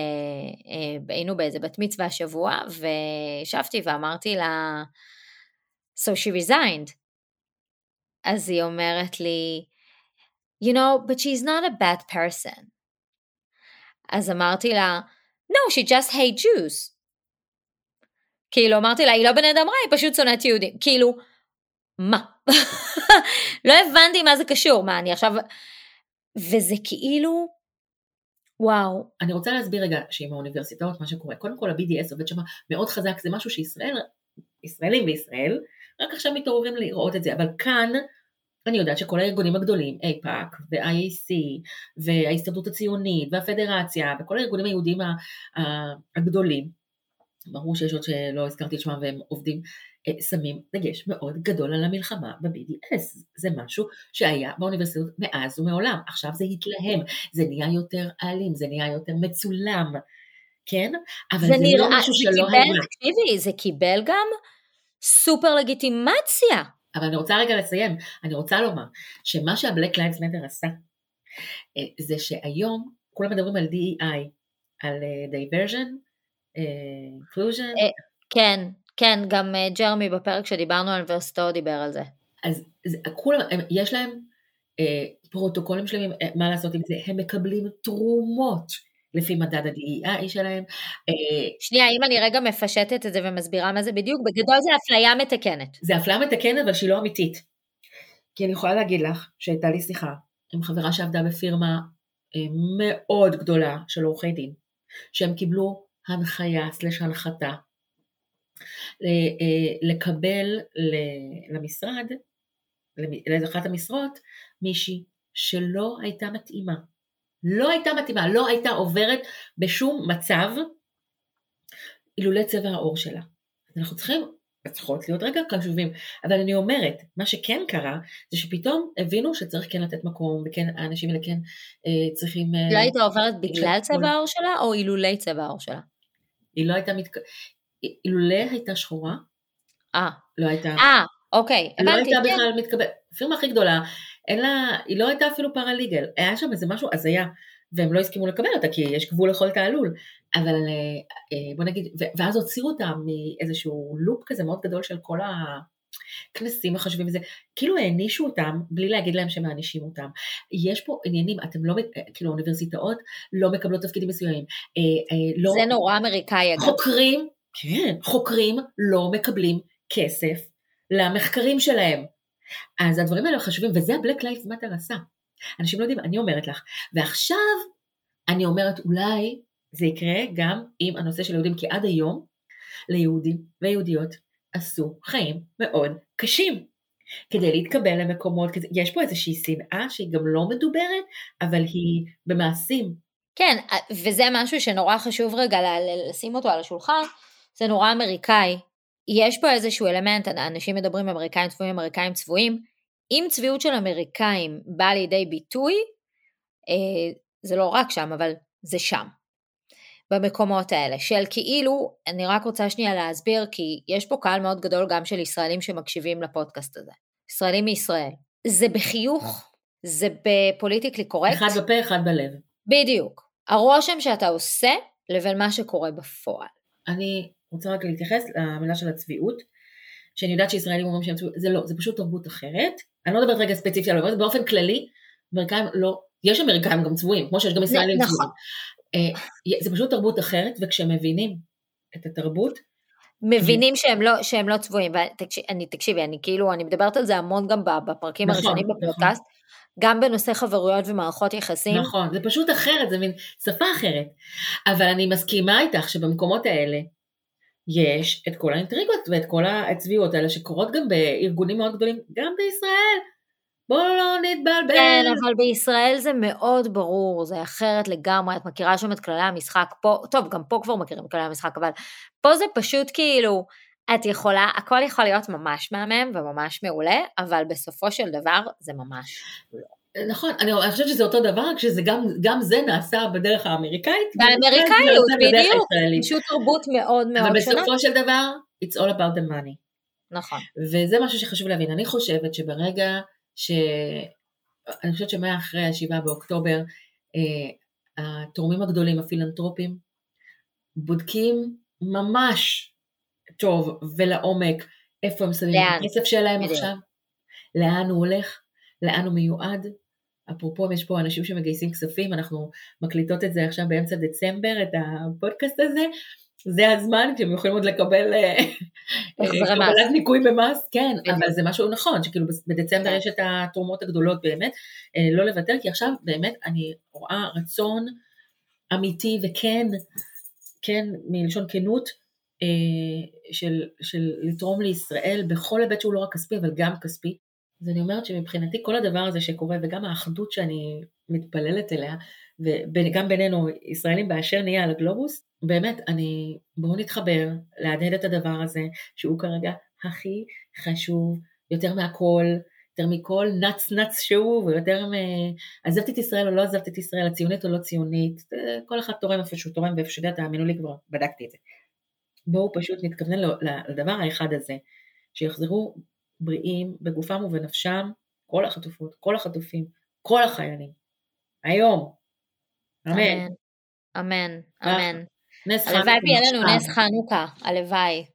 Speaker 2: אה, היינו באיזה בת מצווה השבוע, וישבתי ואמרתי לה, so she resigned. אז היא אומרת לי, you know, but she's not a bad person. אז אמרתי לה, no, she just hate Jews. כאילו, אמרתי לה, היא לא בן אדם רע, היא פשוט שונאת יהודים. כאילו, מה? [LAUGHS] לא הבנתי מה זה קשור, מה, אני עכשיו... וזה כאילו, וואו.
Speaker 1: אני רוצה להסביר רגע שעם האוניברסיטאות מה שקורה, קודם כל ה-BDS עובד שם מאוד חזק, זה משהו שישראל, ישראלים בישראל, רק עכשיו מתעוררים לראות את זה, אבל כאן אני יודעת שכל הארגונים הגדולים, אייפאק ו-IAC וההסתדרות הציונית והפדרציה וכל הארגונים היהודיים הגדולים, ברור שיש עוד שלא הזכרתי את שמם והם עובדים, שמים דגש מאוד גדול על המלחמה ב-BDS. זה משהו שהיה באוניברסיטאות מאז ומעולם. עכשיו זה התלהם, זה נהיה יותר אלים, זה נהיה יותר מצולם, כן? אבל זה, זה לא נראה, לא משהו שלא קיבל, היה.
Speaker 2: תקשיבי, זה קיבל גם סופר לגיטימציה.
Speaker 1: אבל אני רוצה רגע לסיים, אני רוצה לומר שמה שה Black Lives Matter עשה, אה, זה שהיום כולם מדברים על DEI, על diversity, אה, inclusion.
Speaker 2: כן, כן, גם אה, ג'רמי בפרק שדיברנו על אוניברסיטאות דיבר על זה.
Speaker 1: אז זה, כולם, יש להם אה, פרוטוקולים שלמים, אה, מה לעשות עם זה, הם מקבלים תרומות לפי מדד ה-DEI שלהם.
Speaker 2: אה, שנייה, אם אני רגע מפשטת את זה ומסבירה מה זה בדיוק, בגדול זה אפליה מתקנת.
Speaker 1: זה אפליה מתקנת, אבל שהיא לא אמיתית. כי אני יכולה להגיד לך שהייתה לי שיחה עם חברה שעבדה בפירמה אה, מאוד גדולה של עורכי דין, שהם קיבלו הנחיה סלש הנחתה לקבל למשרד, לאחת המשרות, מישהי שלא הייתה מתאימה. לא הייתה מתאימה, לא הייתה עוברת בשום מצב אילולא צבע העור שלה. אנחנו צריכים, צריכות להיות רגע קשובים, אבל אני אומרת, מה שכן קרה, זה שפתאום הבינו שצריך כן לתת מקום, וכן האנשים האלה כן אה, צריכים...
Speaker 2: אה, לא הייתה עוברת בגלל צבע העור שלה, או אילולי צבע העור שלה?
Speaker 1: היא לא הייתה מתק... אילולא הייתה שחורה,
Speaker 2: אה.
Speaker 1: לא הייתה...
Speaker 2: אה, אוקיי,
Speaker 1: הבנתי. לא הייתה כן. בכלל מתקבלת, הפירמה הכי גדולה, אין לה, היא לא הייתה אפילו פרליגל, היה שם איזה משהו הזיה, והם לא הסכימו לקבל אותה, כי יש גבול לכל תעלול. אבל בוא נגיד, ואז הוציאו אותם מאיזשהו לופ כזה מאוד גדול של כל הכנסים מחשבים וזה, כאילו הענישו אותם בלי להגיד להם שמענישים אותם. יש פה עניינים, אתם לא, כאילו אוניברסיטאות לא מקבלות תפקידים מסוימים.
Speaker 2: לא, זה נורא אמריקאי אגב.
Speaker 1: חוקרים, כן, חוקרים לא מקבלים כסף למחקרים שלהם. אז הדברים האלה חשובים, וזה ה-Black Lives Matter עשה. אנשים לא יודעים, אני אומרת לך. ועכשיו אני אומרת, אולי זה יקרה גם עם הנושא של יהודים, כי עד היום ליהודים ויהודיות עשו חיים מאוד קשים כדי להתקבל למקומות, יש פה איזושהי שנאה שהיא גם לא מדוברת, אבל היא במעשים.
Speaker 2: כן, וזה משהו שנורא חשוב רגע לשים אותו על השולחן, זה נורא אמריקאי. יש פה איזשהו אלמנט, אנשים מדברים אמריקאים צבועים, אמריקאים צבועים, אם צביעות של אמריקאים באה לידי ביטוי, אה, זה לא רק שם, אבל זה שם. במקומות האלה, של כאילו, אני רק רוצה שנייה להסביר, כי יש פה קהל מאוד גדול גם של ישראלים שמקשיבים לפודקאסט הזה. ישראלים מישראל. זה בחיוך, זה בפוליטיקלי קורקט.
Speaker 1: אחד בפה, אחד בלב.
Speaker 2: בדיוק. הרושם שאתה עושה לבין מה שקורה בפועל.
Speaker 1: אני רוצה רק להתייחס למילה של הצביעות, שאני יודעת שישראלים אומרים שהם צביעות, זה לא, זה פשוט תרבות אחרת. אני לא מדברת רגע ספציפי על זה, באופן כללי, אמריקאים לא, יש אמריקאים גם צבועים, כמו שיש גם ישראלים נכון. צבועים. אה, זה פשוט תרבות אחרת, וכשהם מבינים את התרבות,
Speaker 2: מבינים שהם לא, שהם לא צבועים, ואני, תקשיבי, אני כאילו, אני מדברת על זה המון גם בפרקים נכון, הראשונים נכון. בפודקאסט, נכון. גם בנושא חברויות ומערכות יחסים.
Speaker 1: נכון, זה פשוט אחרת, זה מין שפה אחרת. אבל אני מסכימה איתך שבמקומות האלה, יש את כל האינטריגות ואת כל הצביעות האלה שקורות גם בארגונים מאוד גדולים, גם בישראל. בואו לא נתבלבל.
Speaker 2: כן, אבל בישראל זה מאוד ברור, זה אחרת לגמרי, את מכירה שם את כללי המשחק פה, טוב, גם פה כבר מכירים את כללי המשחק, אבל פה זה פשוט כאילו, את יכולה, הכל יכול להיות ממש מהמם וממש מעולה, אבל בסופו של דבר זה ממש לא.
Speaker 1: נכון, אני, אני חושבת שזה אותו דבר, רק שגם זה נעשה בדרך האמריקאית.
Speaker 2: באמריקאיות, בדיוק, פשוט תרבות מאוד מאוד
Speaker 1: שונה. אבל בסופו של דבר, it's all about the money.
Speaker 2: נכון.
Speaker 1: וזה משהו שחשוב להבין. אני חושבת שברגע ש... אני חושבת שמה אחרי השבעה באוקטובר, אה, התורמים הגדולים, הפילנטרופים, בודקים ממש טוב ולעומק איפה הם שמים את הכסף שלהם. עכשיו, לאן הוא הולך, לאן הוא מיועד, אפרופו יש פה אנשים שמגייסים כספים, אנחנו מקליטות את זה עכשיו באמצע דצמבר, את הפודקאסט הזה, זה הזמן כשהם יכולים עוד לקבל אה, קבלת ניכוי במס, כן, אבל זה משהו נכון, שכאילו בדצמבר כן. יש את התרומות הגדולות באמת, אה, לא לוותר, כי עכשיו באמת אני רואה רצון אמיתי וכן, כן, מלשון כנות, אה, של, של לתרום לישראל בכל היבט שהוא לא רק כספי, אבל גם כספי. אז אני אומרת שמבחינתי כל הדבר הזה שקורה, וגם האחדות שאני מתפללת אליה, וגם בינינו ישראלים באשר נהיה על הגלובוס, באמת, אני, בואו נתחבר, להדהד את הדבר הזה, שהוא כרגע הכי חשוב, יותר מהכל, יותר מכל נץ נץ שהוא, ויותר מ... עזבתי את ישראל או לא עזבתי את ישראל, הציונית או לא ציונית, כל אחד תורם איפה שהוא תורם ואיפה שהוא יודע, תאמינו לי כבר, בדקתי את זה. בואו פשוט נתכוונן לדבר האחד הזה, שיחזרו בריאים בגופם ובנפשם, כל החטופות, כל החטופים, כל החיילים. היום. אמן.
Speaker 2: אמן, אמן. הלוואי ויהיה לנו נס חנוכה, הלוואי.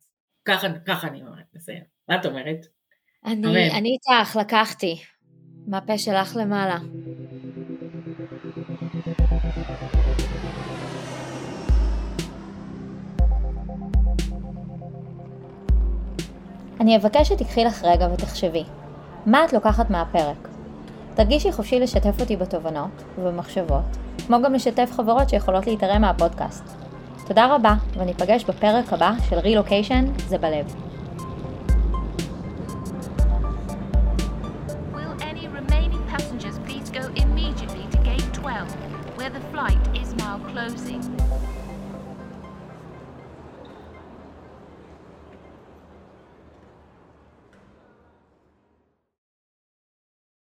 Speaker 1: ככה אני אומרת, בסדר. מה את אומרת?
Speaker 2: אני, אני איתך, לקחתי. מהפה שלך למעלה. אני אבקש שתיקחי לך רגע ותחשבי, מה את לוקחת מהפרק? תרגישי חופשי לשתף אותי בתובנות ובמחשבות, כמו גם לשתף חברות שיכולות להתערם מהפודקאסט. תודה רבה, וניפגש בפרק הבא של רילוקיישן זה בלב.